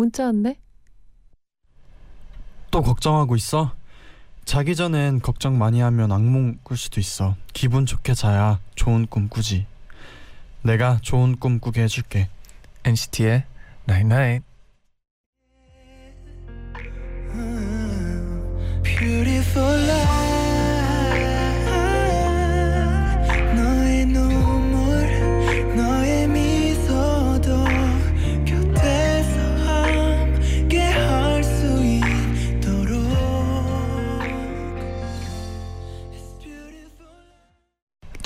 문자 왔네. 또 걱정하고 있어? 자기 전엔 걱정 많이 하면 악몽 꿀 수도 있어. 기분 좋게 자야 좋은 꿈 꾸지. 내가 좋은 꿈 꾸게 해줄게. NCT의 Night Night. Beautiful life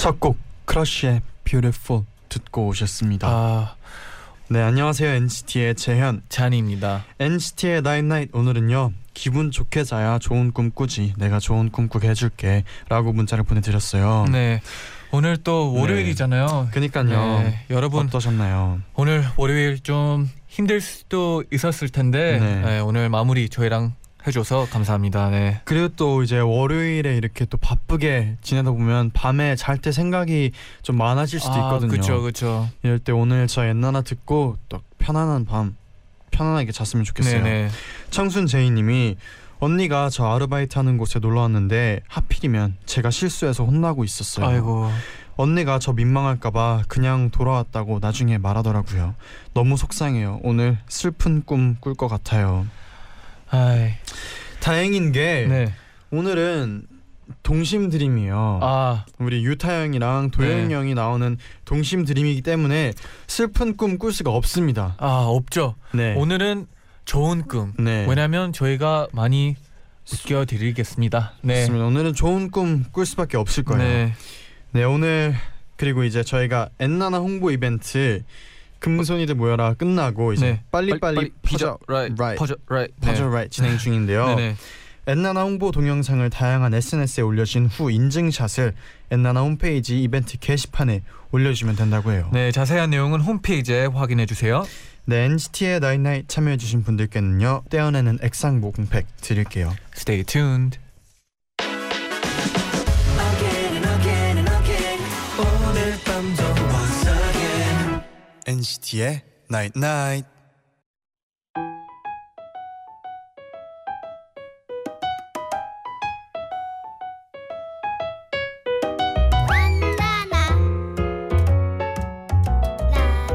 첫 곡 크러쉬의 Beautiful 듣고 오셨습니다. 아 네 안녕하세요 NCT의 재현. 잔입니다. NCT의 Night Night 오늘은요 기분 좋게 자야 좋은 꿈 꾸지. 내가 좋은 꿈 꾸게 해줄게 라고 문자를 보내드렸어요. 네 오늘 또 네. 월요일이잖아요. 그니까요. 네, 여러분 어떠셨나요? 오늘 월요일 좀 힘들 수도 있었을 텐데 네. 네, 오늘 마무리 저희랑 해줘서 감사합니다. 네. 그리고 또 이제 월요일에 이렇게 또 바쁘게 지내다 보면 밤에 잘 때 생각이 좀 많아질 수도 있거든요. 그렇죠, 그렇죠. 이럴 때 오늘 저 옛나나 듣고 또 편안한 밤 편안하게 잤으면 좋겠어요. 네네. 청순 제이님이 언니가 저 아르바이트 하는 곳에 놀러 왔는데 하필이면 제가 실수해서 혼나고 있었어요. 아이고. 언니가 저 민망할까봐 그냥 돌아왔다고 나중에 말하더라고요. 너무 속상해요. 오늘 슬픈 꿈 꿀 것 같아요. 아이. 다행인 게 네. 오늘은 동심 드림이에요. 아 우리 유타 형이랑 도현 네. 형이 나오는 동심 드림이기 때문에 슬픈 꿈 꿀 수가 없습니다. 아 없죠. 네. 오늘은 좋은 꿈. 네. 왜냐면 저희가 많이 웃겨드리겠습니다. 네. 맞습니다. 오늘은 좋은 꿈 꿀 수밖에 없을 거예요. 네. 네. 오늘 그리고 이제 저희가 엔나나 홍보 이벤트 금손이들 모여라 끝나고 이제 네. 빨리빨리 퍼져 right. right. 퍼져 right. 퍼져 right 진행 중인데요. 네네. 엔나나 홍보 동영상을 다양한 SNS에 올려준 후 인증샷을 엔나나 홈페이지 이벤트 게시판에 올려주시면 된다고 해요. 네, 자세한 내용은 홈페이지에 확인해 주세요. 네, NCT의 night night 참여해 주신 분들께는요 떼어내는 액상 모공팩 드릴게요. Stay tuned. NCT의 나나나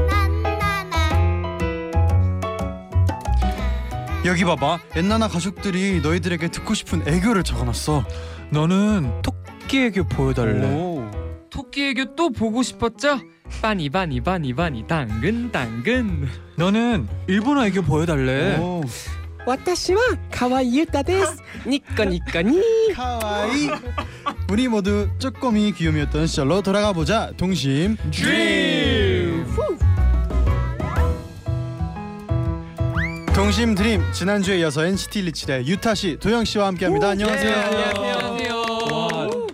나나나나 여기 봐봐 엔나나 가족들이 너희들에게 듣고 싶은 애교를 적어놨어. 너는 토끼 애교 보여달래. 오. 토끼 애교 또 보고 싶었죠? 빠니 바니 바니 바니 당근 당근 너는 일본어 애교 보여달래. 오. 私は可愛い歌です。ニッコニッコニ。 카와이 우리 모두 쪼꼬미 귀요미였던 시절로 돌아가 보자 동심 드림 동심 드림 지난주에 이어서 NCT 리치의 유타 씨, 도영 씨와 함께합니다. 안녕하세요. 안녕하세요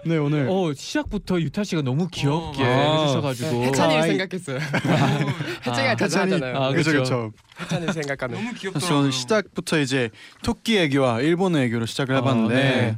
네 오늘 어 시작부터 유타 씨가 너무 귀엽게 아. 해주셔가지고. 해찬이를 아이. 생각했어요. 해찬이가 자주 하잖아요. 아, 그죠 그쵸. 그죠. 해찬이를 생각하는. 너무 사실 귀엽더라고요 오늘 시작부터 이제 토끼 애교와 일본어 애교로 시작을 해봤는데 아, 네.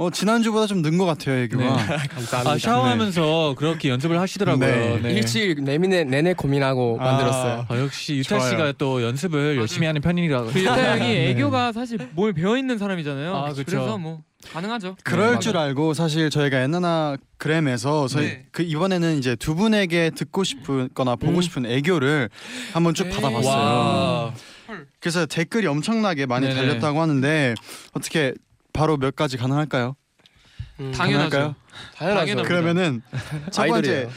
어 지난주보다 좀 는 것 같아요 애교가. 네. 감사합니다. 아 샤워하면서 그렇게 연습을 하시더라고요. 네. 네. 일주일 내내 내내 고민하고 아. 만들었어요. 아, 역시 유타 좋아요. 씨가 또 연습을 열심히 하는 편이라고. 그 유타 형이 네. 애교가 사실 뭘 배워 있는 사람이잖아요 아, 그쵸. 그래서 뭐 가능하죠 그럴 네, 줄. 알고 사실 저희가 엔나나 그램에서 저희 네. 그 이번에는 이제 두 분에게 듣고 싶거나 보고 음. 싶은 애교를 한번 쭉 네. 받아봤어요. 와. 그래서 댓글이 엄청나게 많이 네네. 달렸다고 하는데 어떻게 바로 몇 가지 가능할까요? 음, 당연하죠. 당연하죠. 그러면은 첫 번째 아이돌이에요.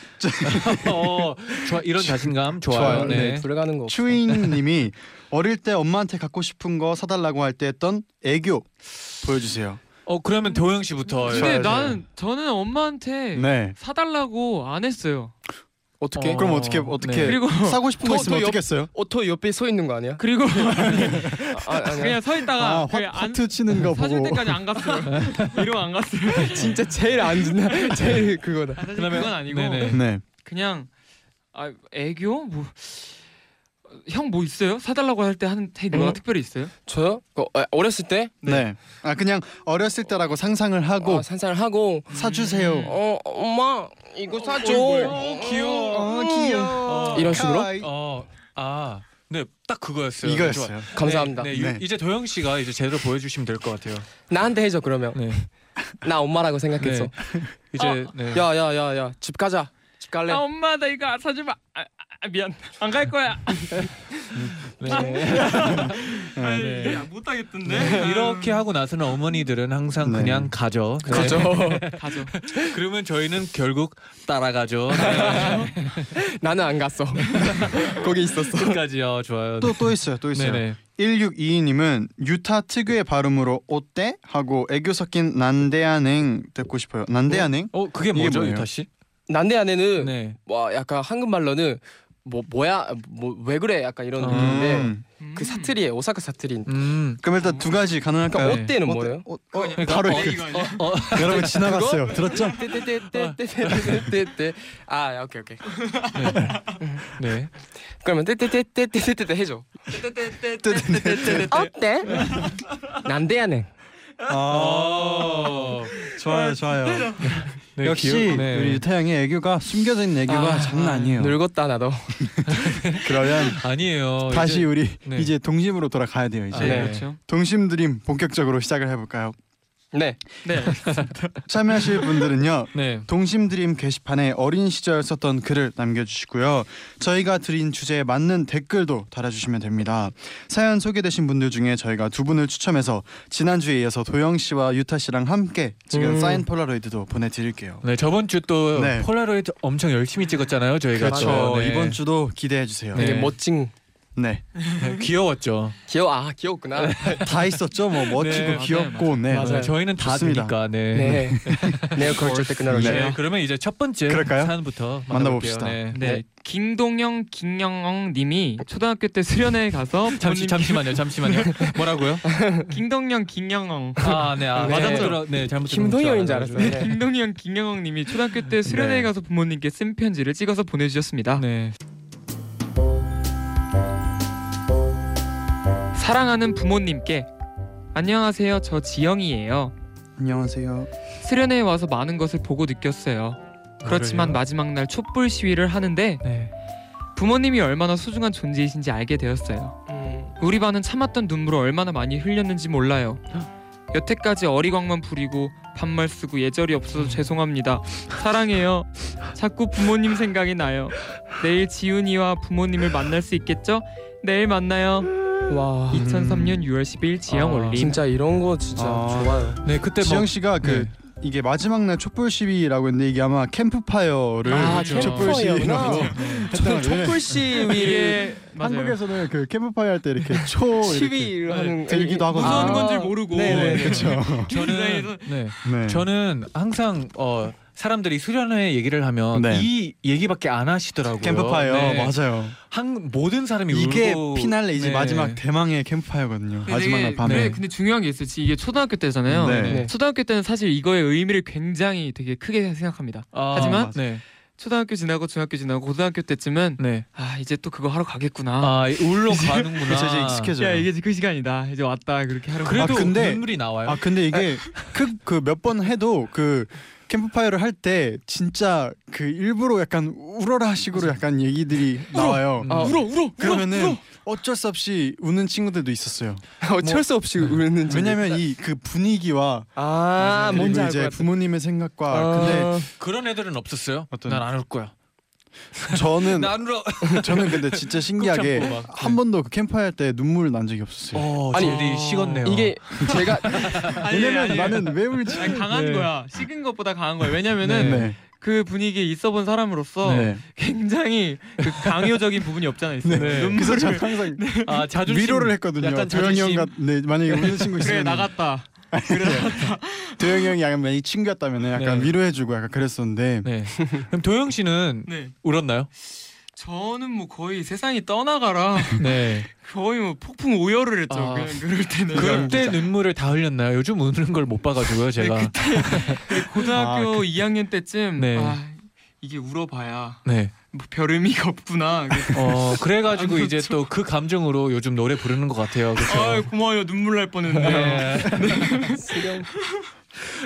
어, 좋아 이런 자신감 좋아요. 좋아요. 네. 네. 불가는 거. 없어. 추인님이 어릴 때 엄마한테 갖고 싶은 거 사달라고 할 때 했던 애교 보여주세요. 어 그러면 도영 씨부터. 근데 좋아요, 나는 저는 엄마한테 네. 사달라고 안 했어요 어떻게? 어. 그럼 어떻게 어떻게 네. 그리고 사고 싶은 거 더- 있으면 더 어떻게 했어요? 오토 옆에 서 있는 거 아니야? 그리고 아, 아니야. 그냥 서 있다가 아, 화, 그냥 안- 하트 치는 거 사줄 보고 때까지 안 갔어요. 이러고 안 갔어요. 진짜 제일 안 준다. 제일 그거다. 사실 그러면- 그건 아니고 네네. 네. 그냥 아 애교 뭐. 형 뭐 있어요? 사달라고 할 때 하는 테이크가 음? 특별히 있어요? 저요? 그, 어, 어렸을 때 네. 아 그냥 어렸을 때라고 상상을 하고 어, 산산을 하고 사주세요. 음. 어 엄마 이거 사줘. 어이구야. 어, 귀여워. 어, 귀여워. 이런 식으로? 어, 아, 네, 딱 그거였어요. 이거였어요. 좋아요. 감사합니다. 네, 네, 네. 유- 이제 도영 씨가 이제 제대로 보여주시면 될 것 같아요. 나한테 해줘 그러면. 네, 나 엄마라고 생각했어. 이제 네. 야야야야 집 가자. 집 갈래? 아 엄마 나 이거 사주마. 아, 아, 미안 안 갈 거야. 네. 아, 네. 이게 못하겠던데. 네, 이렇게 하고 나서는 어머니들은 항상 네. 그냥 가죠. 네. 가죠. 가죠. 그러면 저희는 결국 따라가죠. 나는 안 갔어. 거기 있었어. 끝까지요. 좋아요. 또 또 있어요. 또 있어요. 네네. 1622님은 유타 특유의 발음으로 어때? 하고 애교 섞인 난데아냉 듣고 싶어요. 난데아냉? 어, 그게 이게 뭐죠, 뭐예요? 유타 씨? 난데 안에는 네. 와 약간 한국말로는 뭐 뭐야 뭐 왜 그래 약간 이런 음. 느낌인데 음. 그 사투리에 오사카 사투리인. 음. 그럼 일단 두 가지 가능할까요? 그러니까 어때는 어때? 뭐예요? 어, 어, 그러니까 바로 어, 아니야? 어, 여러분 지나갔어요. 들었죠? 떼떼떼떼떼떼떼떼 아 오케이 오케이 네. 그러면 떼떼떼떼떼떼떼 해줘 어때? 난데야네 아, 어. 좋아요, 좋아요. 네, 역시 귀여워. 네. 우리 유타 형의 애교가 숨겨져 있는 애교가 아, 장난 아니에요. 늙었다 나도 그러면 아니에요. 다시 이제- 우리 네. 이제 동심으로 돌아가야 돼요. 이제 아, 네. 그렇죠. 동심 드림 본격적으로 시작을 해볼까요? 네 네. 참여하실 분들은요. 네. 동심 드림 게시판에 어린 시절 썼던 글을 남겨주시고요. 저희가 드린 주제에 맞는 댓글도 달아주시면 됩니다. 사연 소개되신 분들 중에 저희가 두 분을 추첨해서 지난주에 이어서 도영 씨와 유타 씨랑 함께 지금 음. 사인 폴라로이드도 보내드릴게요. 네, 저번 주또 네. 폴라로이드 엄청 열심히 찍었잖아요, 저희가. 그렇죠. 또. 네. 이번 주도 기대해 주세요. 네. 되게 멋진 네, 네, 귀여웠죠. 귀여워 아 귀엽구나 다 있었죠. 뭐 멋지고 네, 귀엽고, 네. 맞아요. 네, 저희는 다 좋습니다. 되니까. 네. 네 culture technology 네, 그러면 이제 첫 번째 그럴까요? 사연부터 만나봅시다. 네. 네. 네. 김동영 김영엉 님이 초등학교 때 수련회 가서 잠시 잠시만요. 잠시만요. 뭐라고요? 김동영 김영엉 아, 네. 아, 네. 잘못 들어. 네, 잘못 김동영인 줄 알았어요. 네. 김동영 김영엉 님이 초등학교 때 수련회에 네. 가서 부모님께 쓴 편지를 찍어서 보내 주셨습니다. 네. 사랑하는 부모님께 안녕하세요 저 지영이에요. 안녕하세요. 수련회에 와서 많은 것을 보고 느꼈어요. 그렇지만 그래요? 마지막 날 촛불 시위를 하는데 네. 부모님이 얼마나 소중한 존재이신지 알게 되었어요. 음, 우리 반은 참았던 눈물을 얼마나 많이 흘렸는지 몰라요. 여태까지 어리광만 부리고 반말 쓰고 예절이 없어서 죄송합니다. 사랑해요. 자꾸 부모님 생각이 나요. 내일 지훈이와 부모님을 만날 수 있겠죠? 내일 만나요. 와 2003년 6월 10일 지영 아, 올림. 진짜 이런 거 진짜 아. 좋아요 네, 그때 지영 뭐 씨가 그 네. 이게 마지막 날 촛불 시위라고 했는데 이게 아마 캠프파이어를 아, 그렇죠. 촛불 시위라고 캠프파이어구나. 했다는 촛불 시위를 이게 맞아요. 한국에서는 그 캠프파이어 할 때 이렇게 초 이렇게 시위를 하는 들기도 하거든요. 무서운 아, 건줄 모르고. 네네 그렇죠. 저는 네. 네. 저는 항상 어 사람들이 수련회 얘기를 하면 네. 이 얘기밖에 안 하시더라고요. 캠프파이어 네. 맞아요. 한 모든 사람이 이게 울고 피날레 이제 네. 마지막 대망의 캠프파이어거든요. 마지막 날 밤에. 네, 근데 중요한 게 있어요. 지- 이게 초등학교 때잖아요. 네. 네. 초등학교 때는 사실 이거의 의미를 굉장히 되게 크게 생각합니다. 아, 하지만. 네. 초등학교 지나고 중학교 지나고 고등학교 때쯤은 네. 아 이제 또 그거 하러 가겠구나. 아, 울러 가는구나. 그래서 이제 익숙해져요. 야 이게 그 시간이다. 이제 왔다 그렇게 하러. 그래도 아, 근데- 눈물이 나와요. 아 근데 이게 그 몇 번 해도 그 캠프파이어를 할 때 진짜 그 일부러 약간 울어라 식으로 약간 얘기들이 나와요. 아, 울어 울어 그러면은 어쩔 수 없이 우는 친구들도 있었어요. 어쩔 수 없이 우는 중 왜냐면 이 그 분위기와 아 그리고 뭔지 이제 부모님의 생각과 아, 근데 그런 애들은 없었어요. 어떤- 난안 울 거야. 저는 난 울어. 저는 근데 진짜 신기하게 참고 막. 한 번도 그 캠프파이어 때 눈물 난 적이 없었어요. 어, 아니, 아니 식었네요. 이게 제가 왜냐면 나는 왜 울지? 아니, 강한 네. 거야. 식은 것보다 강한 거야. 왜냐면은 네. 그 분위기에 있어본 사람으로서 네. 굉장히 그 강요적인 부분이 없잖아 있어요. 네. 눈물을 저는 항상 아, 자존심 위로를 했거든요. 약간 도영이 형 자존심. 같, 네 만약에 우는 친구 그래 있으면 나갔다. 도영이 형이 약간 많이 친구였다면 약간 네. 위로해주고 약간 그랬었는데 네. 그럼 도영 씨는 네. 울었나요? 저는 뭐 거의 세상이 떠나가라 네. 거의 뭐 폭풍 오열을 했죠. 아. 그냥 그럴 때는 그때 눈물을 다 흘렸나요? 요즘 우는 걸 못 봐가지고요, 제가. 네, 그때 고등학교 아, 2학년 때쯤 네. 아, 이게 울어봐야 네. 뭐 별 의미가 없구나. 어 그래가지고 안 이제. 또 그 감정으로 요즘 노래 부르는 것 같아요. 그렇죠. 아 고마워요 눈물 날 뻔했네요. 네.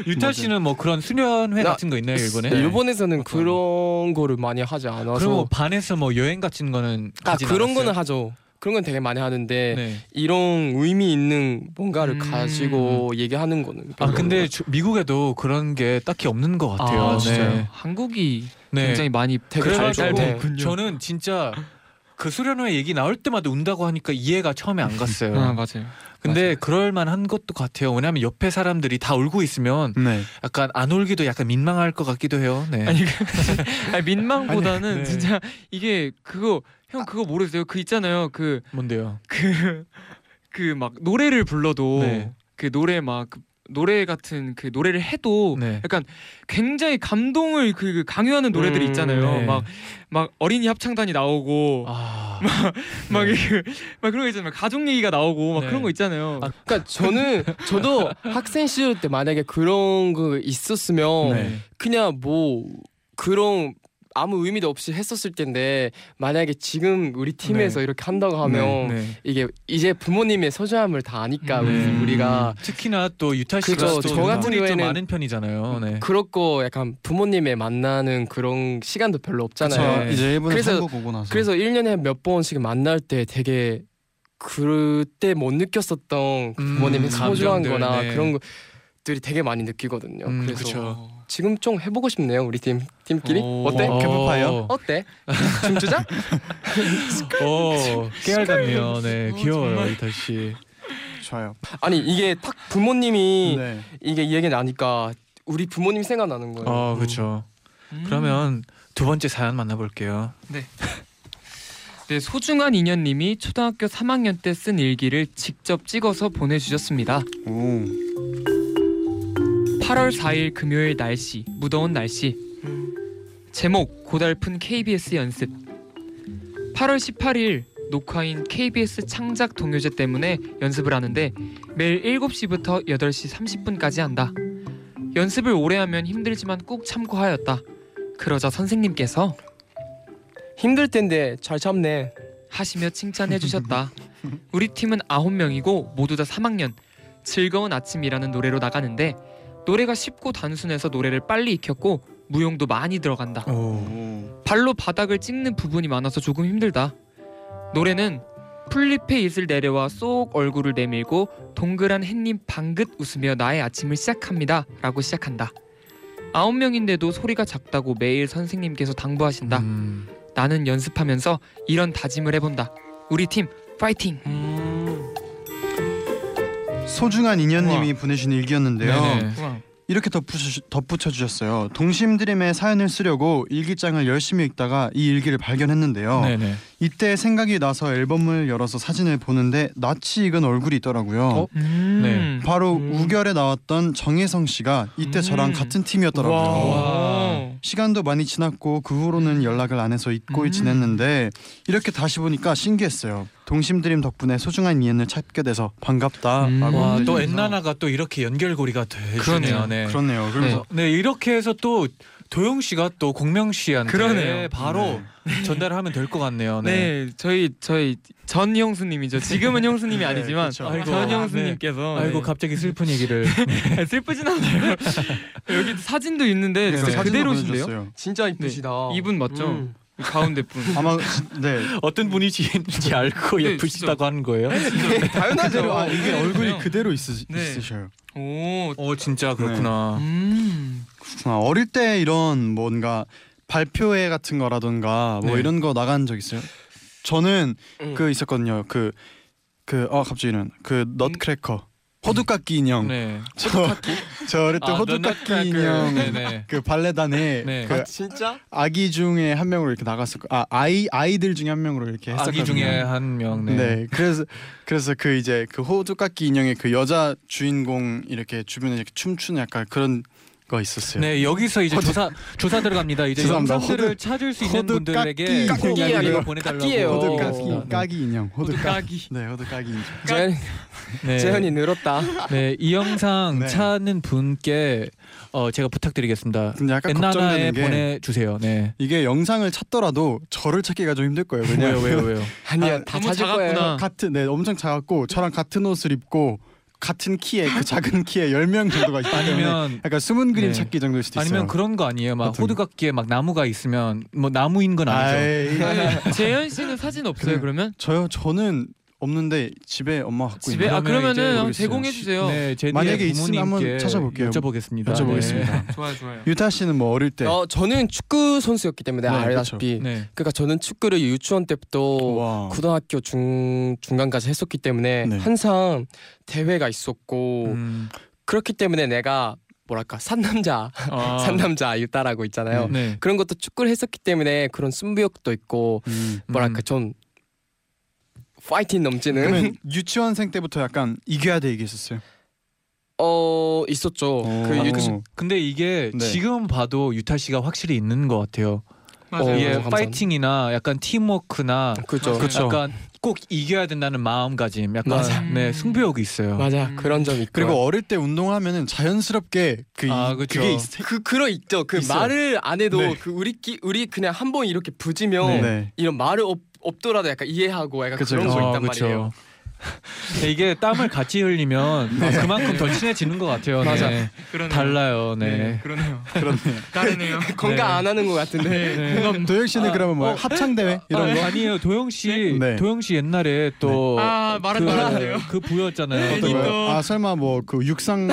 유타 씨는 뭐 그런 수련회 나- 같은 거 있나요 일본에? 네, 일본에서는 어떤- 그런 거를 많이 하지 않아서 그럼 뭐 반에서 뭐 여행 같은 거는 아 가진 그런 않았어요? 거는 하죠. 그런 건 되게 많이 하는데 네. 이런 의미 있는 뭔가를 음. 가지고 얘기하는 거는 아 근데 저- 미국에도 그런 게 딱히 없는 것 같아요. 아, 네. 진짜요? 한국이 네. 굉장히 많이 되게 그래가지고 발달돼. 저는 진짜 그 수련회 얘기 나올 때마다 운다고 하니까 이해가 처음에 안 갔어요. 아 맞아요. 근데 맞아요. 그럴 만한 것도 같아요. 왜냐하면 옆에 사람들이 다 울고 있으면 네. 약간 안 울기도 약간 민망할 것 같기도 해요. 네. 아니, 그- 아니 민망보다는 아니, 네. 진짜 이게 그거 형 그거 모르세요? 그 있잖아요. 그 뭔데요? 그 그 막 노래를 불러도 네. 그 노래 막 그 노래 같은 그 노래를 해도 네. 약간 굉장히 감동을 그, 그 강요하는 노래들이 음, 있잖아요. 네. 막 막 어린이 합창단이 나오고 아, 막, 네. 그, 막 그런 거 있잖아요. 가족 얘기가 나오고 막 네. 그런 거 있잖아요. 아, 그러니까 저는 저도 학생 시절 때 만약에 그런 거 있었으면 네. 그냥 뭐 그런 아무 의미도 없이 했었을 텐데 만약에 지금 우리 팀에서 네. 이렇게 한다고 하면 네. 이게 이제 부모님의 소중함을 다 아니까 음. 우리- 우리가 특히나 또 유타 씨가 그죠. 또저 같은 경우에는 많은 편이잖아요. 네. 그렇고 약간 부모님의 만나는 그런 시간도 별로 그쵸. 없잖아요. 네. 이제 일본에 그래서- 한국 오고 나서. 그래서 1년에 몇 번씩 만날 때 되게 그때 못 느꼈었던 그 음, 부모님의 소중한 감정들, 거나 네. 그런 것들이 되게 많이 느끼거든요. 음, 그래서 그쵸. 지금 좀 해보고 싶네요 우리 팀 팀끼리 오. 어때? 어. 캠프파이어? 어때? 춤추자? 오, 깨알 같네요. 네, 어, 귀여워요. 유타 씨. 좋아요. 아니 이게 딱 부모님이 네. 이게 이 얘기 나니까 우리 부모님 생각나는 거예요. 어, 그렇죠. 음. 그러면 두 번째 사연 만나볼게요. 네, 소중한 인연님이 초등학교 3학년 때 쓴 일기를 직접 찍어서 보내주셨습니다. 오. 8월 4일 금요일 날씨, 무더운 날씨. 제목 고달픈 KBS 연습. 8월 18일 녹화인 KBS 창작 동요제 때문에 연습을 하는데 매일 7시부터 8시 30분까지 한다. 연습을 오래 하면 힘들지만 꾹 참고하였다. 그러자 선생님께서 힘들 텐데 잘 참네. 하시며 칭찬해 주셨다. 우리 팀은 아홉 명이고 모두 다 3학년. 즐거운 아침이라는 노래로 나가는데 노래가 쉽고 단순해서 노래를 빨리 익혔고 무용도 많이 들어간다. 오. 오. 발로 바닥을 찍는 부분이 많아서 조금 힘들다. 노래는 풀잎의 잇을 내려와 쏙 얼굴을 내밀고 동그란 햇님 방긋 웃으며 나의 아침을 시작합니다. 라고 시작한다. 아홉 명인데도 소리가 작다고 매일 선생님께서 당부하신다. 음. 나는 연습하면서 이런 다짐을 해본다. 우리 팀 파이팅! 소중한 인연님이 보내신 일기였는데요. 네네. 이렇게 덧붙여, 덧붙여 주셨어요. 동심 드림의 사연을 쓰려고 일기장을 열심히 읽다가 이 일기를 발견했는데요. 네네. 이때 생각이 나서 앨범을 열어서 사진을 보는데 낯이 익은 얼굴이 있더라고요. 어? 음. 네. 바로 음. 우결에 나왔던 정혜성 씨가 이때 음. 저랑 같은 팀이었더라고요. 와. 시간도 많이 지났고 그 후로는 연락을 안 해서 잊고 음. 지냈는데 이렇게 다시 보니까 신기했어요. 동심 드림 덕분에 소중한 인연을 찾게 돼서 반갑다라고 음. 와, 또. 엔나나가 또 이렇게 연결고리가 되시네요. 그러네요. 네. 그렇네요. 그래서 네, 이렇게 해서 또 도영 씨가 또 공명 씨한테 그러네요. 바로 전달하면 될 것 같네요. 네. 네. 저희 저희 전 형수님이죠. 지금은 형수님이 아니지만 그쵸. 아이고, 전 네. 형수님께서 아이고 네. 갑자기 슬픈 얘기를. 네, 슬프진 않아요. 여기 사진도 있는데 네, 진짜 그대로신데요. 진짜 이쁘시다. 이분 맞죠? 음. 가운데 분. 아마 네. 어떤 분이신지 알고 네, 예쁘시다고 하는 거예요? 당연하죠. 아 이게 네, 얼굴이. 그대로 있으, 네. 있으셔요. 오. 어 진짜 그렇구나. 음. 아, 어릴 때 이런 뭔가 발표회 같은 거라던가 뭐 네. 이런 거 나간 적 있어요? 저는 음. 그 있었거든요. 그그어 갑자기 이런 그 넛크래커 호두깎이 인형. 네. 저 저 어릴 때 아, 호두깎이 넌 인형 네네. 그 발레단에 네. 그 진짜? 아기 중에 한 명으로 이렇게 나갔었고 아 아이 아이들 중에 한 명으로 이렇게 했었거든요. 아기 중에 한 명. 네. 네. 그래서 그래서 그 이제 그 호두깎이 인형의 그 여자 주인공 이렇게 주변에 이렇게 춤추는 약간 그런 거 있었어요. 네 여기서 이제 조사 조사 들어갑니다. 이제. 영상들을 찾을 수 있는 분들에게 이거 보내달라고. 호두깎이 네. 까기 인형 호두깎이 호두까기. 네 호두깎이 인형. 재현 네. 재현이 늘었다. 네, 이 영상 네. 찾는 분께 어, 제가 부탁드리겠습니다. 근데 약간 엔나나에 걱정되는 게 보내주세요. 네. 이게 영상을 찾더라도 저를 찾기가 좀 힘들 거예요. 왜요, 왜요, 왜요? 아니야 아, 다 너무 찾을 거예요. 작았구나. 같은 네 엄청 작았고 저랑 같은 옷을 입고 같은 키에 그 작은 키에 10명 정도가 있기 때문에 아니면 약간 숨은 그림 네. 찾기 정도일 수도 있어요. 아니면 그런 거 아니에요? 막 호두깎이에 막 나무가 있으면 뭐 나무인 건 아니죠. 아이, 재현 씨는 사진 없어요 그래. 그러면? 저요 저는 없는데 집에 엄마 갖고 집에 아 그러면은 한번. 제공해 주세요. 네, 제 만약에 있으면 한번 부모님께 찾아볼게요. 여쭤보겠습니다. 여쭤보겠습니다. 좋아요 좋아요. 유타 씨는 뭐 어릴 때 어 저는 축구 선수였기 때문에 네, 알다시피 네. 네. 그러니까 저는 축구를 유치원 때부터 와. 고등학교 중 중간까지 했었기 때문에 네. 항상 대회가 있었고 음, 그렇기 때문에 내가 뭐랄까 산남자 아, 산남자 유따라고 있잖아요. 네. 그런 것도 축구를 했었기 때문에 그런 승부욕도 있고 음. 뭐랄까 음. 좀 파이팅 넘치는 그러면 유치원생 때부터 약간 이겨야 돼 이게 있었어요. 어 있었죠. 그 오. 유치 근데 이게 네. 지금 봐도 유타 씨가 확실히 있는 것 같아요. 맞아요. 어, 이게 감사합니다. 파이팅이나 약간 팀워크나 그죠. 그쵸. 약간 꼭 이겨야 된다는 마음가짐, 약간 맞아. 네 승부욕이 있어요. 맞아 음. 그런 점 있고 그리고 어릴 때 운동을 하면은 자연스럽게 그 아, 이- 그쵸. 그게 있, 그 그런 있죠. 그 있어요. 말을 안 해도 네. 그 우리끼 우리 그냥 한 번 이렇게 부지면 네. 이런 말을 없, 없더라도 약간 이해하고 약간 그쵸, 그런. 거 있단 어. 말이에요. 네, 이게 땀을 같이 흘리면 어, 그만큼 더 친해지는 것 같아요. 맞아. 네. 그러네요. 달라요. 네. 네. 그러네요. 그렇네요. 다르네요. 건강 안 하는 것 같은데. 네. 도영 씨는 아, 그러면 뭐 어, 합창 대회 이런 아, 거 아니에요. 도영 씨, 네. 도영 씨 옛날에 또 아 말은 말하세요. 그, 그 부였잖아요. 네, 어떤 거요? 또- 아 설마 뭐 그 육상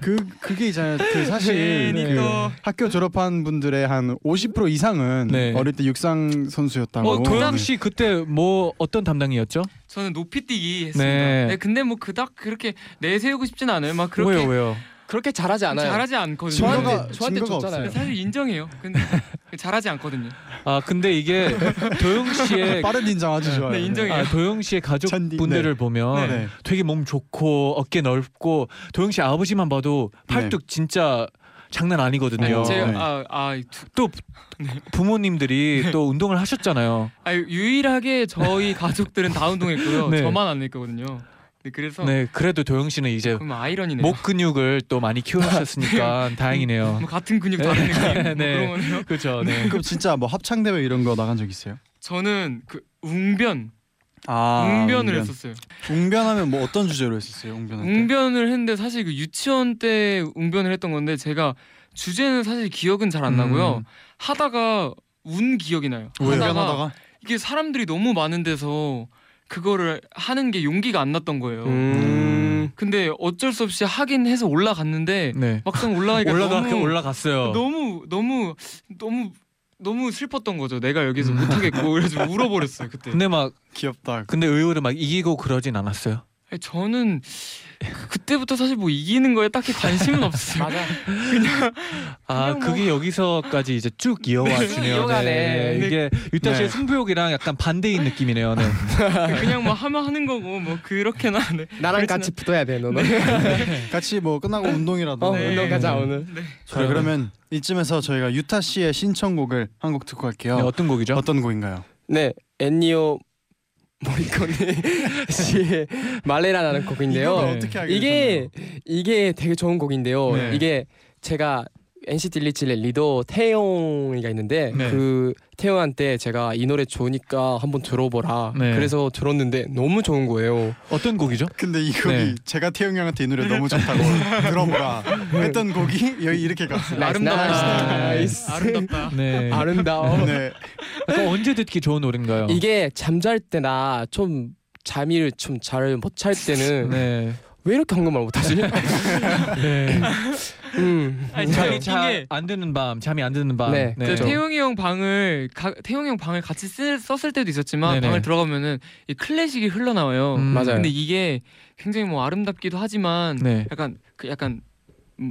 그 그게 있잖아요. 그 사실 네, 그 또- 학교 졸업한 분들의 한 50% 이상은 네. 어릴 때 육상 선수였다고. 어, 도영 씨 그때 뭐 어떤 담당이었죠? 저는 높이뛰기 했습니다. 네. 네. 근데 뭐 그닥 그렇게 내세우고 싶진 않아요. 막 그렇게 왜요, 왜요? 그렇게 잘하지 않아요. 잘하지 않거든요. 저한테 저한테 줬잖아요. 사실 인정해요. 근데 잘하지 않거든요. 아 근데 이게 도영 씨의 빠른 인정 아주 좋아요. 네, 인정해요. 아, 도영 씨의 가족분들을 네. 보면 네. 되게 몸 좋고 어깨 넓고 도영 씨 아버지만 봐도 팔뚝 진짜 장난 아니거든요. 아니, 제가 네. 아, 아, 두- 또 부모님들이 또 운동을 하셨잖아요. 아 유일하게 저희 가족들은 다 운동했고요. 네. 저만 안 했거든요. 네, 그래서 네, 그래도 도영 씨는 이제 아이러니네요. 목 근육을 또 많이 키우셨으니까 다행이네요. 뭐 같은 근육 다른 느낌. 뭐 네. 거네요. 그렇죠. 네. 그럼 진짜 뭐 합창 대회 이런 거 나간 적 있어요? 저는 그 웅변 아 웅변을 웅변. 했었어요. 웅변하면 뭐 어떤 주제로 했었어요? 웅변할 때? 웅변을 했는데 사실 그 유치원 때 웅변을 했던 건데 제가 주제는 사실 기억은 잘 안 나고요. 음. 하다가 운 기억이 나요. 하다가 웅변하다가 이게 사람들이 너무 많은 데서 그거를 하는 게 용기가 안 났던 거예요. 음. 근데 어쩔 수 없이 하긴 해서 올라갔는데 네. 막상 올라가니까 올라가 너무 올라갔어요. 너무 너무 너무 너무 슬펐던 거죠. 내가 여기서 못 하겠고 그래서 울어버렸어요 그때. 근데 막 귀엽다. 근데 의외로 막 이기고 그러진 않았어요. 저는 그- 그때부터 사실 뭐 이기는 거에 딱히 관심은 없어요. 맞아. 아 그냥 뭐- 그게 여기서까지 이제 쭉 이어와 주네요. 이어가네. 이게 유타 씨의 네. 승부욕이랑 약간 반대인 느낌이네요. 네. 그냥 뭐 하면 하는 거고 뭐 그렇게나 네. 나랑 같이 붙어야 돼 너는. 같이 뭐 끝나고 운동이라도. 어 네. 운동 가자 오늘. 네. 자 그러면 이쯤에서 저희가 유타 씨의 신청곡을 한 곡 듣고 갈게요. 네, 어떤 곡이죠? 어떤 곡인가요? 네 엔니오 모리꼬네 씨의 말레나라는 곡인데요. 이게 이게 되게 좋은 곡인데요. 네. 이게 제가 NCT 127의 리더 태용이가 있는데 네. 그 태용한테 제가 이 노래 좋으니까 한번 들어보라. 네. 그래서 들었는데 너무 좋은 거예요. 어떤 곡이죠? 근데 이 곡이 네. 제가 태용 형한테 이 노래 너무 좋다고 들어보라 했던 곡이 여기 이렇게 갔어요. 아름답다. nice. 아름답다. 네. 아름다워. 네. 언제 듣기 좋은 노래인가요? 이게 잠잘 때나 좀 잠을 좀 잘 못 잘 때는 네. 왜 이렇게 한국말 못하지? 네. 음. 아니, 잠이 잘 안 드는 밤, 잠이 안 드는 밤. 네, 그 그렇죠. 태용이 형 방을 가, 태용이 형 방을 같이 쓰, 썼을 때도 있었지만 네네. 방을 들어가면은 이 클래식이 흘러나와요. 음, 맞아요. 근데 이게 굉장히 뭐 아름답기도 하지만 네. 약간 그 약간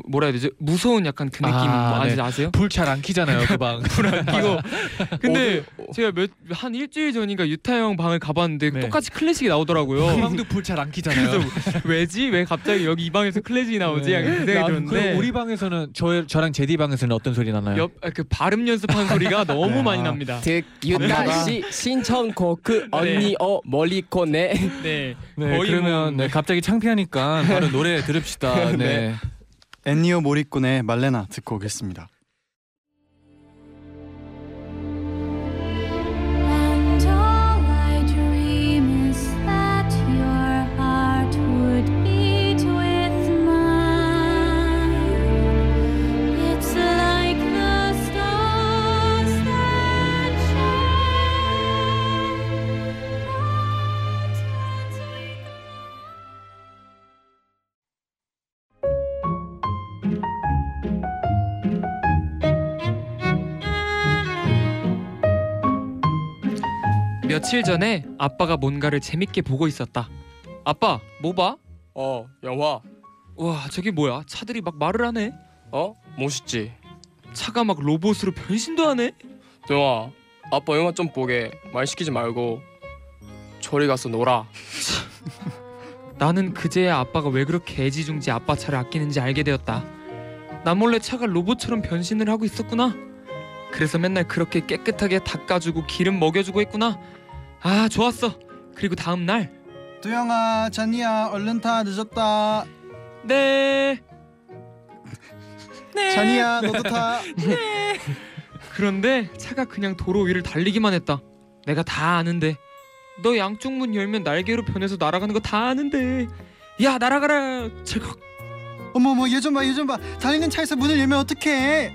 뭐라 해야 되죠? 무서운 약간 그 느낌 아, 뭐 아시, 네. 아세요? 불잘 안 켜잖아요 그 방. 이거 근데 어, 제가 몇 한 일주일 전인가 유타 형 방을 가봤는데 네. 똑같이 클래식이 나오더라고요. 그 방도 불 잘 안 켜잖아요. 그래서 왜지? 왜 갑자기 여기 이 방에서 클래식이 나오지? 약간 그 생각이 난 들었는데 그럼 우리 방에서는 저 저랑 제디 방에서는 어떤 소리 나나요? 옆 그 발음 연습한 소리가 너무 네, 많이 아. 납니다. 득 유타 씨 신청곡 그 언니 어 멀리코네 네. 네, 거의 그러면 뭐- 네, 갑자기 창피하니까 바로 노래 들읍시다. 네. 엔니오 모리꾼의 말레나 듣고 오겠습니다. 며칠 전에 아빠가 뭔가를 재밌게 보고 있었다. 아빠, 뭐 봐? 어 영화 와, 저게 뭐야? 차들이 막 말을 하네. 어 멋있지 차가 막 로봇으로 변신도 하네. 영화 아빠 영화 좀 보게 말 시키지 말고 저리 가서 놀아 나는 그제야 아빠가 왜 그렇게 애지중지 아빠 차를 아끼는지 알게 되었다. 나 몰래 차가 로봇처럼 변신을 하고 있었구나. 그래서 맨날 그렇게 깨끗하게 닦아주고 기름 먹여주고 했구나. 아 좋았어. 그리고 다음 날 두영아, 잔이야, 얼른 타 늦었다. 네. 네. 잔이야, 너도 타. 그런데 차가 그냥 도로 위를 달리기만 했다. 내가 다 아는데. 너 양쪽 문 열면 날개로 변해서 날아가는 거 다 아는데. 야 날아가라. 철컥. 어머머, 얘 좀 봐, 얘 좀 봐. 달리는 차에서 문을 열면 어떡해?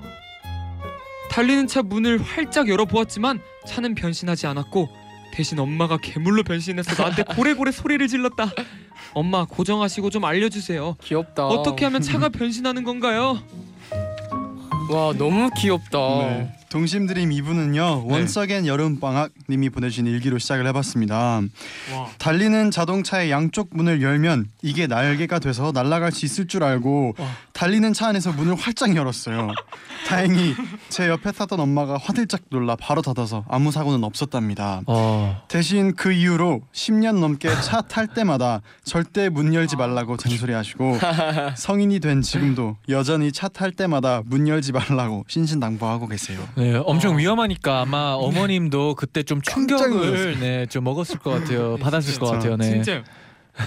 달리는 차 문을 활짝 열어 보았지만 차는 변신하지 않았고 대신 엄마가 괴물로 변신해서 나한테 고래고래 소리를 질렀다. 엄마 고정하시고 좀 알려주세요. 귀엽다 어떻게 하면 차가 변신하는 건가요? 와 너무 귀엽다 네. 동심드림 2부는요 원석엔 여름방학 님이 보내주신 일기로 시작을 해봤습니다 와. 달리는 자동차의 양쪽 문을 열면 이게 날개가 돼서 날아갈 수 있을 줄 알고 와. 달리는 차 안에서 문을 활짝 열었어요 다행히 제 옆에 타던 엄마가 화들짝 놀라 바로 닫아서 아무 사고는 없었답니다 어. 대신 그 이후로 10년 넘게 차 탈 때마다 절대 문 열지 말라고 잔소리하시고 성인이 된 지금도 여전히 차 탈 때마다 문 열지 말라고 신신당부하고 계세요. 네, 엄청 위험하니까 아마 어머님도 그때 좀 충격을. 네, 좀 먹었을 것 같아요. 받았을 것 같아요. 네. 진짜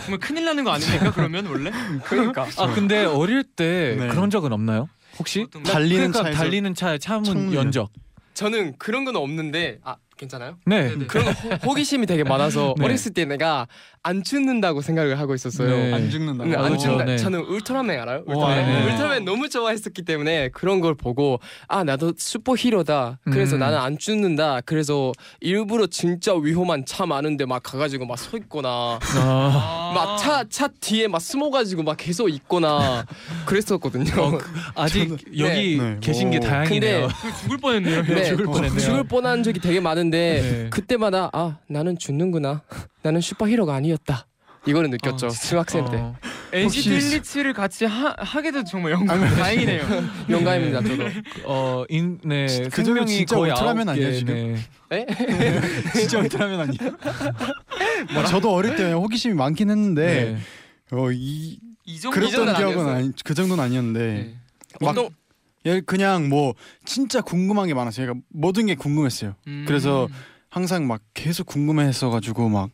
정말 큰일 나는 거 아닙니까? 그러면 원래? 그러니까 아 근데 어릴 때 네. 그런 적은 없나요? 혹시? 달리는 그러니까 차에서 달리는 차에 차문 창문 연적. 저는 그런 건 없는데 아 괜찮아요? 네. 네네. 그런 호, 호기심이 되게 많아서 네. 어렸을 때 내가 안 죽는다고 생각을 하고 있었어요 네. 안 죽는다고. 네, 안 그렇죠, 죽는다. 네. 저는 울트라맨 알아요? 와, 울트라맨. 네. 울트라맨 너무 좋아했었기 때문에 그런 걸 보고 아 나도 슈퍼히로다. 그래서 음. 나는 안 죽는다. 그래서 일부러 진짜 위험한 차 많은데 막 가가지고 막 서 있거나 아, 막차차 뒤에 막 숨어가지고 막 계속 있거나 그랬었거든요. 어, 아직 여기 네. 계신 게 오. 다행이네요. 죽을 뻔했네요. 네, 죽을 뻔했네요. 죽을 뻔한 적이 되게 많은 데 네. 그때마다 아 나는 죽는구나. 나는 슈퍼히로가 아니었다. 이거는 느꼈죠. 어, 중학생 때 어. NCT 혹시- 127을 같이 하, 하게 돼서 정말 영광 다행이네요. 영감입니다. 저도. 어, 인, 네, 그 생명이 진짜 거의 울트라맨 아니에요, 지금? 네. 진짜 울트라맨 아니야? 뭐 저도 어릴 때 호기심이 많긴 했는데 네. 어, 이 이 정도 그랬던 기억은 아니었어요. 아니 그 정도는 아니었는데 네. 막얘 그냥 뭐 진짜 궁금한 게 많았어요. 그러니까 모든 게 궁금했어요. 음. 그래서 항상 막 계속 궁금해했어가지고 막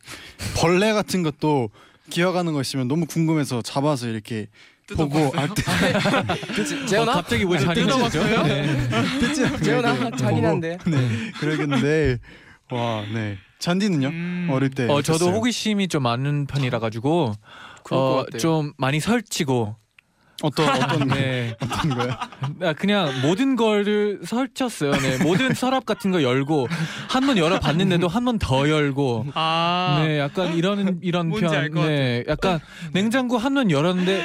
벌레 같은 것도 기어가는 거 있으면 너무 궁금해서 잡아서 이렇게 보고 아, 그치, 어, 재현아? 갑자기 왜? 네. 재현아 잔인한데. 네 그러겠는데 와 네 잔디는요 음. 어릴 때 어, 저도? 호기심이 좀 많은 편이라 가지고 어. 좀 많이 설치고 어떤 어떤 네. 어떤 거요? 아, 그냥 모든 거를 설쳤어요. 네. 모든 서랍 같은 거 열고 한 번 열어 봤는데도 한 번 더 열고 아 네, 약간 이런 이런 편. 알것 네. 약간 냉장고 한 번 열었는데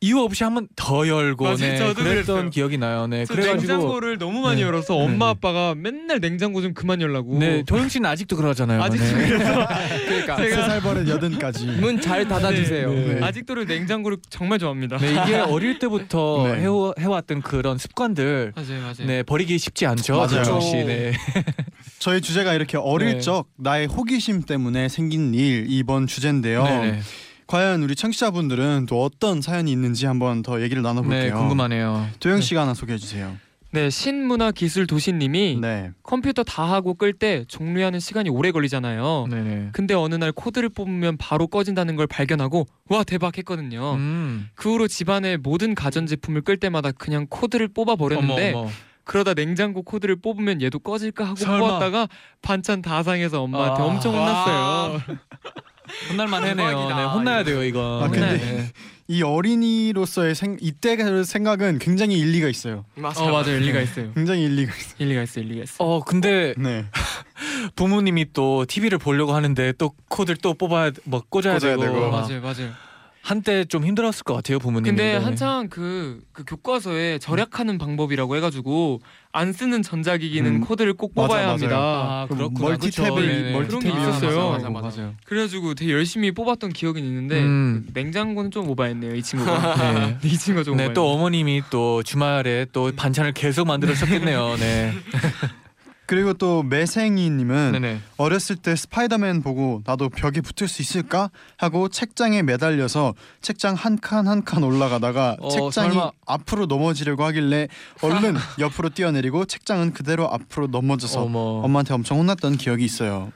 이유 없이 한번 더 열고 맞아요. 네, 저도 그랬던 그랬어요. 기억이 나요. 네. 저 그래가지고 냉장고를 너무 많이 네. 열어서 네, 엄마 네. 아빠가 맨날 냉장고 좀 그만 열라고. 네, 도영 씨는 아직도 그러잖아요. 아직도 네. 그래서 그러니까 세살 버릇 여든까지. 문 잘 닫아주세요. 네. 네. 아직도 냉장고를 정말 좋아합니다. 네, 이게 어릴 때부터 네. 해오, 해왔던 그런 습관들 맞아요, 맞아요. 네 버리기 쉽지 않죠. 맞아요. 도영 씨. 네. 저희 주제가 이렇게 어릴 네. 적 나의 호기심 때문에 생긴 일 이번 주제인데요. 네, 과연 우리 청취자분들은 또 어떤 사연이 있는지 한번 더 얘기를 네. 나눠볼게요. 네, 궁금하네요. 도영 씨가 하나 소개해 주세요. 네, 신문화기술도시님이 네. 컴퓨터 다 하고 끌 때 종료하는 시간이 오래 걸리잖아요. 네, 네. 근데 어느 날 코드를 뽑으면 바로 꺼진다는 걸 발견하고 와 대박 했거든요. 음. 그 후로 집안의 모든 가전제품을 끌 때마다 그냥 코드를 뽑아 버렸는데 어머, 어머. 그러다 냉장고 코드를 뽑으면 얘도 꺼질까 하고 설마. 뽑았다가 반찬 다 상해서 엄마한테 아. 엄청 혼났어요. 혼날만 해네요. 네, 혼나야 돼요 이거. 아, 근데 네. 이 어린이로서의 생 이때 생각은 굉장히 일리가 있어요. 어 맞아요 일리가 있어요. 굉장히 일리가 있어요. 일리가 있어 요 일리가 있어. 요어 근데 네. 부모님이 또 TV를 보려고 하는데 또 코드를 또 뽑아야 뭐 꽂아야, 꽂아야 되고, 되고. 막 맞아요 맞아요. 한때 좀 힘들었을 것 같아요 부모님이. 근데 네. 한창 그, 그 교과서에 절약하는 방법이라고 해가지고 안 쓰는 전자기기는 음. 코드를 꼭 맞아, 뽑아야 맞아요. 합니다. 아 그렇구나. 멀티 그쵸. 탭을 네네. 멀티 그런 게 탭이 있었어요. 맞아, 맞아, 맞아. 그래가지고 되게 열심히 뽑았던 기억이 있는데 음. 냉장고는 좀 오바했네요 이 친구가. 네. 이 친구가 좀 네, 오바했네요. 또 어머님이 또 주말에 또 반찬을 계속 만들었었겠네요. 네. 그리고 또 매생이님은 네네. 어렸을 때 스파이더맨 보고 나도 벽에 붙을 수 있을까 하고 책장에 매달려서 책장 한 칸 한 칸 올라가다가 어, 책장이 설마. 앞으로 넘어지려고 하길래 얼른 옆으로 뛰어내리고 책장은 그대로 앞으로 넘어져서 어머. 엄마한테 엄청 혼났던 기억이 있어요.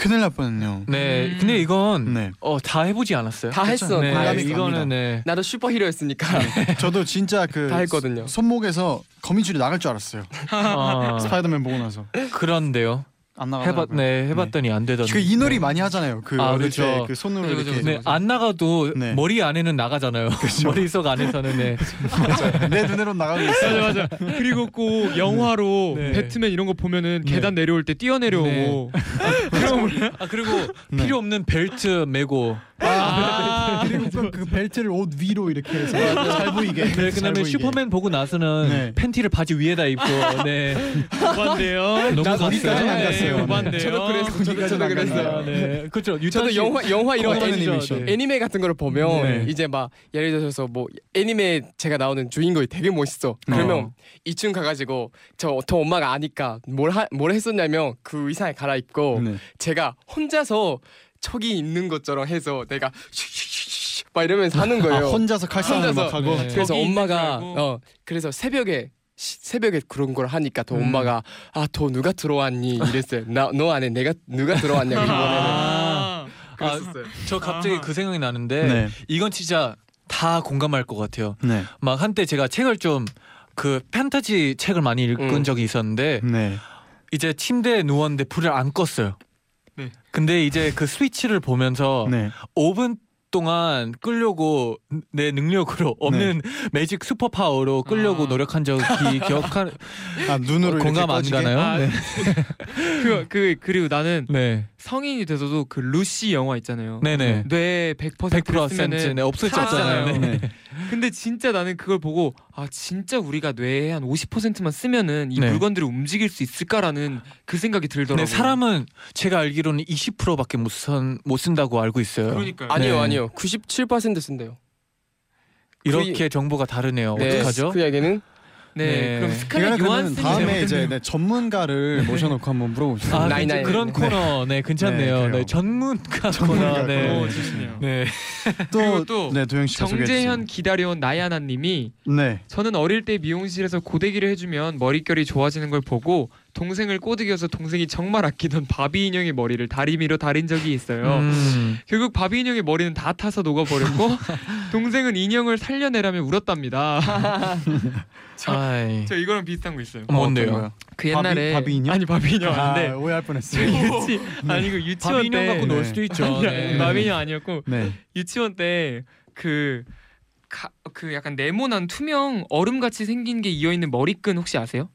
큰일 날 뻔했네요. 네. 음. 근데 이건 네. 어, 다 해보지 않았어요? 다 했어. 네. 다 공감이 했어. 이거는. 네. 나도 슈퍼히로였으니까 저도 진짜 그 다 했거든요. 손목에서 거미줄이 나갈 줄 알았어요. 아, 스파이더맨 보고 나서 그런데요. 안 해봤 나가더라고요. 네 해봤더니 안 되던. 그이 놀이 많이 하잖아요. 그 아, 어릴 그쵸. 때그 손으로 그죠, 이렇게 그죠, 네, 안 나가도 네. 머리 안에는 나가잖아요. 머릿속 안에서는 네. 내 눈으로 나가고 있어요. 맞아 맞아. 그리고 꼭 영화로 네. 배트맨 이런 거 보면은 네. 계단 내려올 때 뛰어 내려오고. 그럼 아 그리고 네. 필요 없는 벨트 메고. 아, 그리고 그, 그 벨트를 옷 위로 이렇게 해서 잘 보이게. 네, 잘 그다음에 보이게. 슈퍼맨 보고 나서는 네. 팬티를 바지 위에다 입고. 네. 오반데요. 너무 나 갔어요. 갔어요. 네, 오반데요. 저도 그랬어. 저도, 저도 그랬어요. 아, 네. 그렇죠. 저도 씨- 영화 영화 이런 거 애니, 애니메이션? 네. 애니메 같은 거를 보면 네. 이제 막 예를 들어서 뭐 애니메 제가 나오는 주인공이 되게 멋있어. 그러면 어. 2층 가가지고 저, 저 엄마가 아니까 뭘, 하, 뭘 했었냐면 그 의상에 갈아입고 네. 제가 혼자서 저기 있는 것처럼 해서 내가 막 이러면서 하는 거예요. 아, 혼자서 칼싸움을. 막 하고. 네. 그래서 엄마가. 어 그래서 새벽에 시- 새벽에 그런 걸 하니까 더 음. 엄마가 아 더 누가 들어왔니 이랬어요. 나 너 안에 내가 누가 들어왔냐고 이번에는 아. 그랬었어요. 저 갑자기 아하. 그 생각이 나는데 네. 이건 진짜 다 공감할 것 같아요. 네. 막 한때 제가 책을 좀 그 판타지 책을 많이 읽은 음. 적이 있었는데 네. 이제 침대에 누웠는데 불을 안 껐어요. 네. 근데 이제 그 스위치를 보면서 네. 5분 동안 끌려고 내 능력으로 없는 매직 슈퍼 파워로 끌려고 아. 노력한 적이 기억한 아 눈으로 공감 안 꺼지게? 가나요? 아, 네. 그, 그 그리고 나는 네. 성인이 돼서도 그 루시 영화 있잖아요. 네네. 뇌 100% 100% 쓰면은 네, 없어졌잖아요. 사라지잖아요. 네. 근데 진짜 나는 그걸 보고 아 진짜 우리가 뇌에 한 50%만 쓰면은 이 네. 물건들을 움직일 수 있을까라는 그 생각이 들더라고요. 네, 사람은 제가 알기로는 20%밖에 못, 쓴, 못 쓴다고 알고 있어요. 그러니까요. 아니요 네. 아니요 97% 쓴대요. 이렇게 정보가 다르네요. 어떡하죠? 그 이야기는 네, 네. 그럼 스칼렛 요한슨이 다음에. 이제 네, 전문가를 모셔놓고 한번 물어보시죠. 아, 나이, 괜찮- 나이. 그런 네. 코너, 네, 괜찮네요. 네, 네, 그래요. 전문가 전문가 코너, 네, 오. 네, 그리고 또 네 도영 씨가 소개해 정재현 기다려온 나야나님이. 네. 저는 어릴 때 미용실에서 고데기를 해주면 머릿결이 좋아지는 걸 보고 동생을 꼬드겨서 동생이 정말 아끼던 바비 인형의 머리를 다리미로 다린 적이 있어요. 음. 결국 바비 인형의 머리는 다 타서 녹아버렸고 동생은 인형을 살려내라며 울었답니다. 아이. 저 이거랑 비슷한 거 있어요. 어, 뭔데요? 그 옛날에 바비 인형? 아니 바비 인형 아, 아닌데 오해할 뻔했어요. 유치 아니 그 유치원 바비 인형 때 갖고 놀 네. 수도 있죠. 아니, 네. 바비 인형 아니었고 네. 유치원 때그그 약간 네모난 투명 얼음 같이 생긴 게 이어 있는 머리끈 혹시 아세요?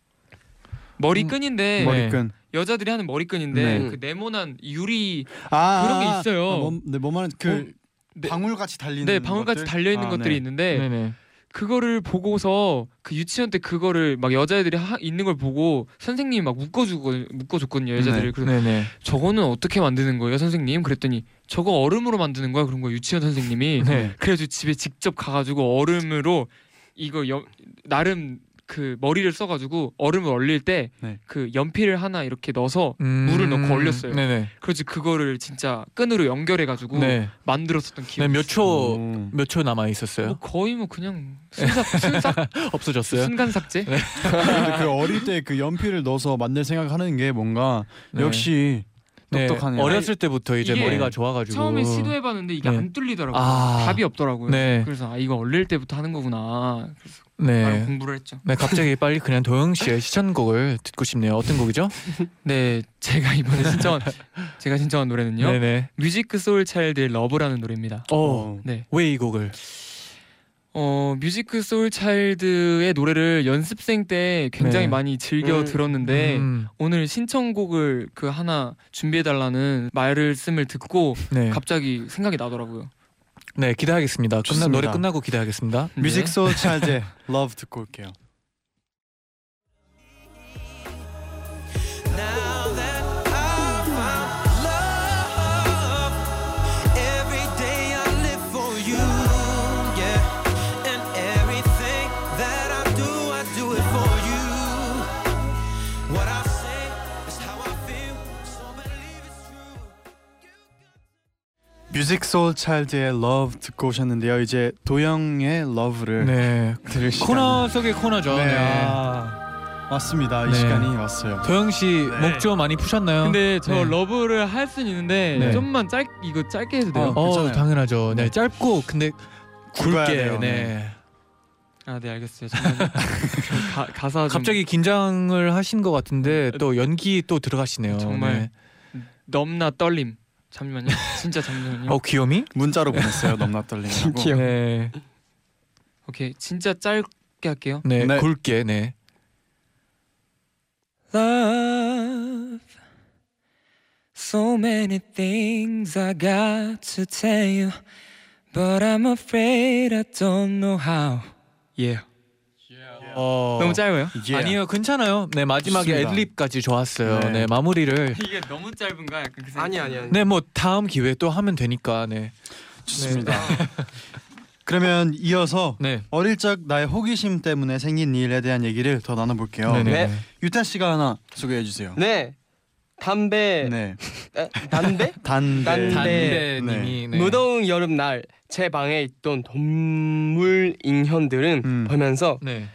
머리끈인데 음, 머리끈. 여자들이 하는 머리끈인데 네. 그 네모난 유리 아 그런 게 아, 있어요. 아, 뭐, 네, 뭐 말은 그 네. 방울 같이 달리는 네 방울 같이 것들? 달려 있는 아, 것들이 네. 있는데 네네. 그거를 보고서 그 유치원 때 그거를 막 여자애들이 하, 있는 걸 보고 선생님이 막 묶어주고 묶어줬거든요 여자들이 네. 그래서 네네. 저거는 어떻게 만드는 거예요 선생님 그랬더니 저거 얼음으로 만드는 거야 그런 거 유치원 선생님이 네. 그래가지고 집에 직접 가가지고 얼음으로 이거 여, 나름 그 머리를 써가지고 얼음을 얼릴 때그 네. 연필을 하나 이렇게 넣어서 음, 물을 넣고 얼렸어요. 네네. 그래서 그거를 진짜 끈으로 연결해가지고 네. 만들었었던 기억이 네, 몇 있어요. 초, 오. 몇초 남아 있었어요? 뭐 거의 뭐 그냥 순삭 순삭 없어졌어요? 순간 삭제 네. 근데 그 어릴 때 그 연필을 넣어서 만들 생각하는 게 뭔가 네. 역시 네, 똑똑하네요. 어렸을 때부터 이제 머리가 좋아가지고 처음에 시도해봤는데 이게 네. 안 뚫리더라고요. 아. 답이 없더라고요. 네. 그래서 아 이거 얼릴 때부터 하는 거구나. 그래서 네. 공부를 했죠. 네, 갑자기 빨리 그냥 도영 씨의 신청곡을 듣고 싶네요. 어떤 곡이죠? 네, 제가 이번에 신청한 제가 신청한 노래는요. 네네. Musiq Soulchild의 Love라는 노래입니다. 어, 네. 왜 이 곡을? 어, Musiq Soulchild의 노래를 연습생 때 굉장히 네. 많이 즐겨 음. 들었는데 음, 오늘 신청곡을 그 하나 준비해 달라는 말씀을 듣고 네. 갑자기 생각이 나더라고요. 네, 기대하겠습니다. 끝나 좋습니다. 노래 끝나고 기대하겠습니다. 네. 뮤직 소울 차일드의 Love 듣고 올게요. Musiq Soulchild의 Love 듣고 오셨는데요. 이제 도영의 Love를 네. 들을 시간 코너 속의 코너죠. 네. 네. 아, 왔습니다. 이 네. 시간이 왔어요. 도영 씨 네. 목좀 많이 푸셨나요? 근데 저 네. Love를 할 수는 있는데 네. 좀만 짧 이거 짧게 해도 돼요? 어. 어, 괜찮아요. 당연하죠. 네, 네. 짧고 근데 굵어야 굵게. 네. 아, 네 알겠어요. 잠깐만요. 가, 가사 좀 갑자기 긴장을 하신 것 같은데 또 연기 또 들어가시네요. 정말. 네. 넘나 떨림. 잠시만요. 진짜 잠시만요. 어, 귀요미? 문자로 보냈어요. 넘나 떨리냐고. 귀여워. 네. 오케이. 진짜 짧게 할게요. 네, 네. 굵게. 네. Love, so many things I got to tell you, but I'm afraid I don't know how. 예. 어. 너무 짧아요? 예. 아니요, 괜찮아요. 네, 마지막에 좋습니다. 애드립까지 좋았어요. 네. 네, 마무리를 이게 너무 짧은가 약간 그 아니 아니 아니. 네, 뭐 다음 기회에 또 하면 되니까. 네. 좋습니다. 그러면 이어서 네. 어릴 적 나의 호기심 때문에 생긴 일에 대한 얘기를 더 나눠볼게요. 네네. 네. 유타 씨가 하나 소개해 주세요. 네. 담배 네. 에, 담배? 단대. 단대 님이 네. 무더운 여름날 제 방에 있던 동물 인형들은 음. 보면서 네.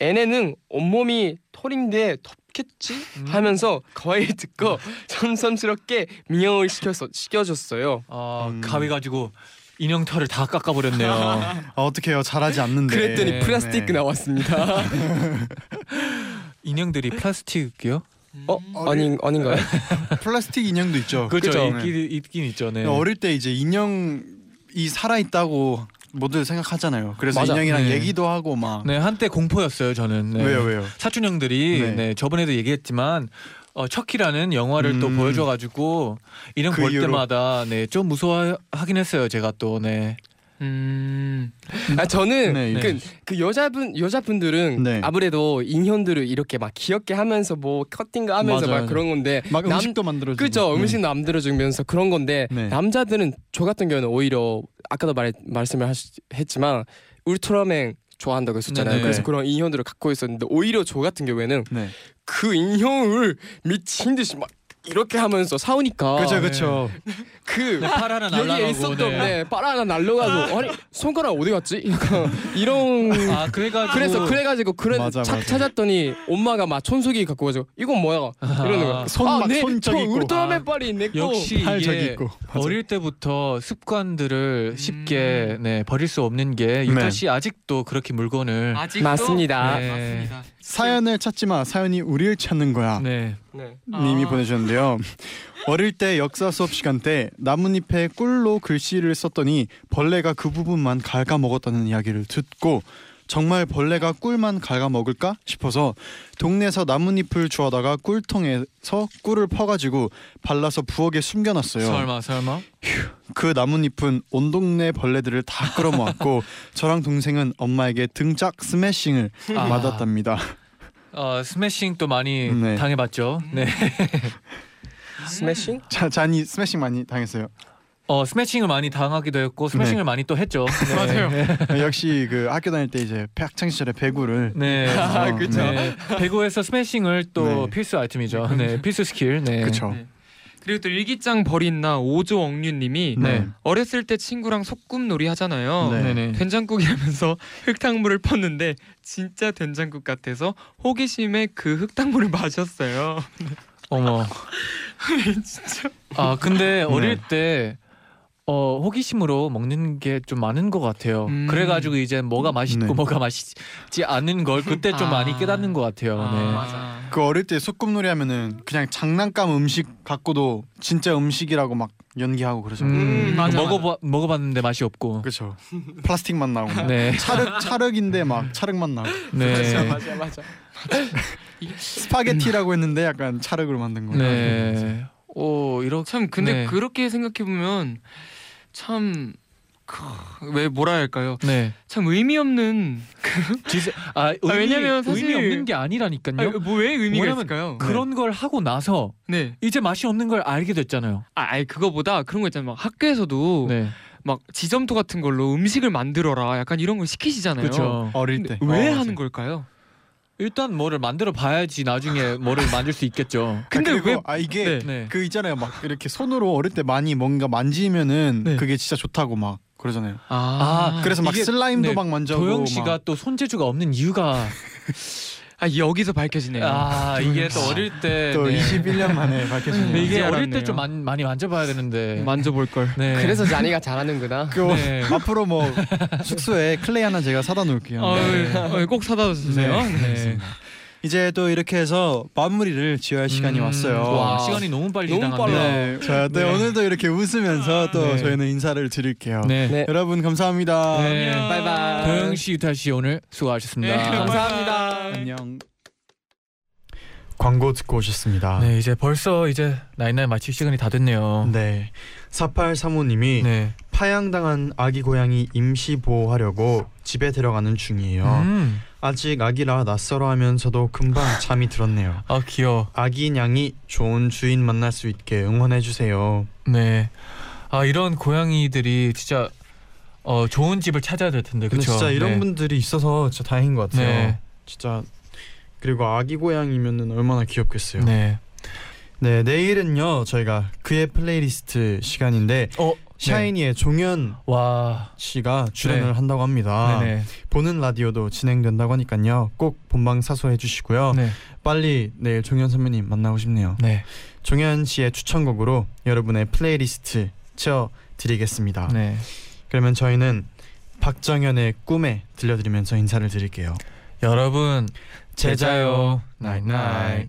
얘네는 온몸이 털인데 덥겠지 음. 하면서 거의 듣고 점점스럽게 미용을 시켜서 시켜줬어요. 아, 음. 가위 가지고 인형 털을 다 깎아 버렸네요. 아, 어떡해요. 잘하지 않는데. 그랬더니 네, 플라스틱 네. 나왔습니다. 인형들이 플라스틱이요? 어 아니 아닌가요? 플라스틱 인형도 있죠. 그렇죠. 있긴, 있긴 있죠. 네. 어릴 때 이제 인형 이 살아 있다고 모두 생각하잖아요. 그래서 맞아. 인형이랑 네. 얘기도 하고 막 네, 한때 공포였어요, 저는. 네. 왜요, 왜요? 사촌 형들이 네. 네. 저번에도 얘기했지만 어, 척키라는 영화를 또 음. 보여줘가지고 인형 그볼 이후로. 때마다 네좀 무서워하긴 했어요, 제가 또 네. 음. 아 저는 네, 그, 네. 그 여자분 여자분들은 네. 아무래도 인형들을 이렇게 막 귀엽게 하면서 뭐 커팅가 하면서 맞아요. 막 그런 건데 막 남- 음식도 만들어 주고. 그죠 음식 남들어 주면서 그런 건데 네. 남자들은 저 같은 경우는 오히려 아까도 말 말씀을 하시, 했지만 울트라맨 좋아한다고 했었잖아요. 네네. 그래서 그런 인형들을 갖고 있었는데 오히려 저 같은 경우에는 네. 그 인형을 미친 듯이 막 이렇게 하면서 사오니까 그죠, 그죠. 그팔 하나 여기에 날라가고 있었던 네. 네, 빨아 하나 날려가고 아니 손가락 어디 갔지? 약간 이런 아, 그래가지고 그래서 그래가지고 그래 맞아, 찾- 맞아. 찾았더니 엄마가 막 촌수기 갖고 와서 이건 뭐야 이러는 거야. 손 막, 네, 손 저기 저 있고. 울트라맨 아, 빨이 내거 역시 팔 저기 이게 있고. 맞아. 어릴 때부터 습관들을 쉽게 네, 버릴 수 없는 게 유타 네. 씨 아직도 그렇게 물건을 아직도 맞습니다. 네. 맞습니다. 사연을 찾지 마. 사연이 우리를 찾는 거야. 네. 네. 님이 아. 보내주셨는데요. 어릴 때 역사 수업 시간 때 나뭇잎에 꿀로 글씨를 썼더니 벌레가 그 부분만 갉아 먹었다는 이야기를 듣고 정말 벌레가 꿀만 갉아 먹을까 싶어서 동네에서 나뭇잎을 주워다가 꿀통에서 꿀을 퍼가지고 발라서 부엌에 숨겨놨어요. 설마 설마 그 나뭇잎은 온 동네 벌레들을 다 끌어모았고 저랑 동생은 엄마에게 등짝 스매싱을 아. 맞았답니다. 어, 스매싱 또 많이 네. 당해봤죠. 네. 스매싱? 자, 자니 스매싱 많이 당했어요. 어 스매싱을 많이 당하기도 했고 스매싱을 많이 또 했죠. 네. 맞아요. 역시 그 학교 다닐 때 이제 학창 시절에 배구를 네. 아, 그렇죠. 네. 배구에서 스매싱을 또 네. 필수 아이템이죠. 네. 필수 스킬. 네. 그렇죠. 네. 그리고 또 일기장 버린나 오조 억류님이 네. 어렸을 때 친구랑 소꿉놀이 하잖아요. 네. 네. 네. 된장국이라면서 흙탕물을 펐는데 진짜 된장국 같아서 호기심에 그 흙탕물을 마셨어요. 어머. 진짜. 아 근데 어릴 네. 때 어, 호기심으로 먹는 게 좀 많은 것 같아요. 음. 그래가지고 이제 뭐가 맛있고 네. 뭐가 맛있지 않은 걸 그때 좀 아. 많이 깨닫는 것 같아요. 아, 네. 맞아. 그 어릴 때 소꿉놀이 하면은 그냥 장난감 음식 갖고도 진짜 음식이라고 막 연기하고 그러죠. 음, 음, 맞아, 먹어봐 먹어봤는데 맛이 없고. 그렇죠. 플라스틱 맛 나고 막. 네. 찰흙 찰흙인데 막 찰흙 맛 나고. 네. 맞아 맞아. 스파게티라고 했는데 약간 찰흙으로 만든 거. 네. 오 이렇게 참 근데 네. 그렇게 생각해 보면 참. 왜 뭐라 할까요? 네. 참 의미 없는 진짜 아, 의미, 왜냐면 사실- 의미 없는 게 아니라니까요. 뭐왜 의미가 있을까요? 그런 걸 하고 나서 네. 이제 맛이 없는 걸 알게 됐잖아요. 아, 아니 그거보다 그런 거 있잖아요. 막 학교에서도 네. 막 지점토 같은 걸로 음식을 만들어라. 약간 이런 걸 시키시잖아요. 그렇죠. 어릴 때. 왜 어, 하는 맞아요. 걸까요? 일단 뭐를 만들어 봐야지 나중에 뭐를 만들 수 있겠죠. 근데 아, 그리고 왜 아 이게 네. 네. 그 있잖아요. 막 이렇게 손으로 어릴 때 많이 뭔가 만지면은 네. 그게 진짜 좋다고 막 그러잖아요. 아, 그래서 막 slime도 네, 막 만지고 도영 막 씨가 또 손재주가 없는 이유가 아 여기서 밝혀지네요. 아 이게 또 어릴 때 또 네. 21년 만에 밝혀지네요. 네, 이게 어릴. 때 좀 많이 만져봐야 되는데. 만져볼 걸. 네. 그래서 자니가 잘하는구나. 그 네. 앞으로 뭐 숙소에 clay 하나 제가 사다 놓을게요. 어, 네. 어, 꼭 사다 주세요. 네. 이제 또 이렇게 해서 마무리를 지어야 할 시간이 음, 왔어요. 와 시간이 너무 빨리 너무 지나갔네요. 빨라. 네. 자, 네, 네. 오늘도 이렇게 웃으면서 또 네. 저희는 인사를 드릴게요. 네. 네. 여러분 감사합니다. 네. bye bye. 도영 씨, 유타 씨 오늘 수고하셨습니다. 네, 감사합니다. 광고 듣고 오셨습니다. 네 이제 벌써 이제 night night 마칠 시간이 다 됐네요. 네. 4835님이 네. 파양당한 아기 고양이 임시 보호하려고 집에 데려가는 중이에요. 음. 아직 아기라 낯설어 하면서도 금방 잠이 들었네요. 아 귀여워. 아기 냥이 좋은 주인 만날 수 있게 응원해 주세요. 네. 아 이런 고양이들이 진짜 어 좋은 집을 찾아야 될 텐데 그렇죠. 진짜 이런 네. 분들이 있어서 진짜 다행인 것 같아요. 네. 진짜 그리고 아기 고양이면은 얼마나 귀엽겠어요. 네. 네, 내일은요 저희가 그의 플레이리스트 시간인데 어 샤이니의 종현 와. 씨가 출연을 네. 한다고 합니다. 네네. 보는 라디오도 진행된다고 하니까요. 꼭 본방 사수해 주시고요. 네. 빨리 내일 종현 선배님 만나고 싶네요. 네. 종현 씨의 추천곡으로 여러분의 플레이리스트 채워 드리겠습니다. 네. 그러면 저희는 박정현의 꿈에 들려드리면서 인사를 드릴게요. 여러분 잘 자요. night night.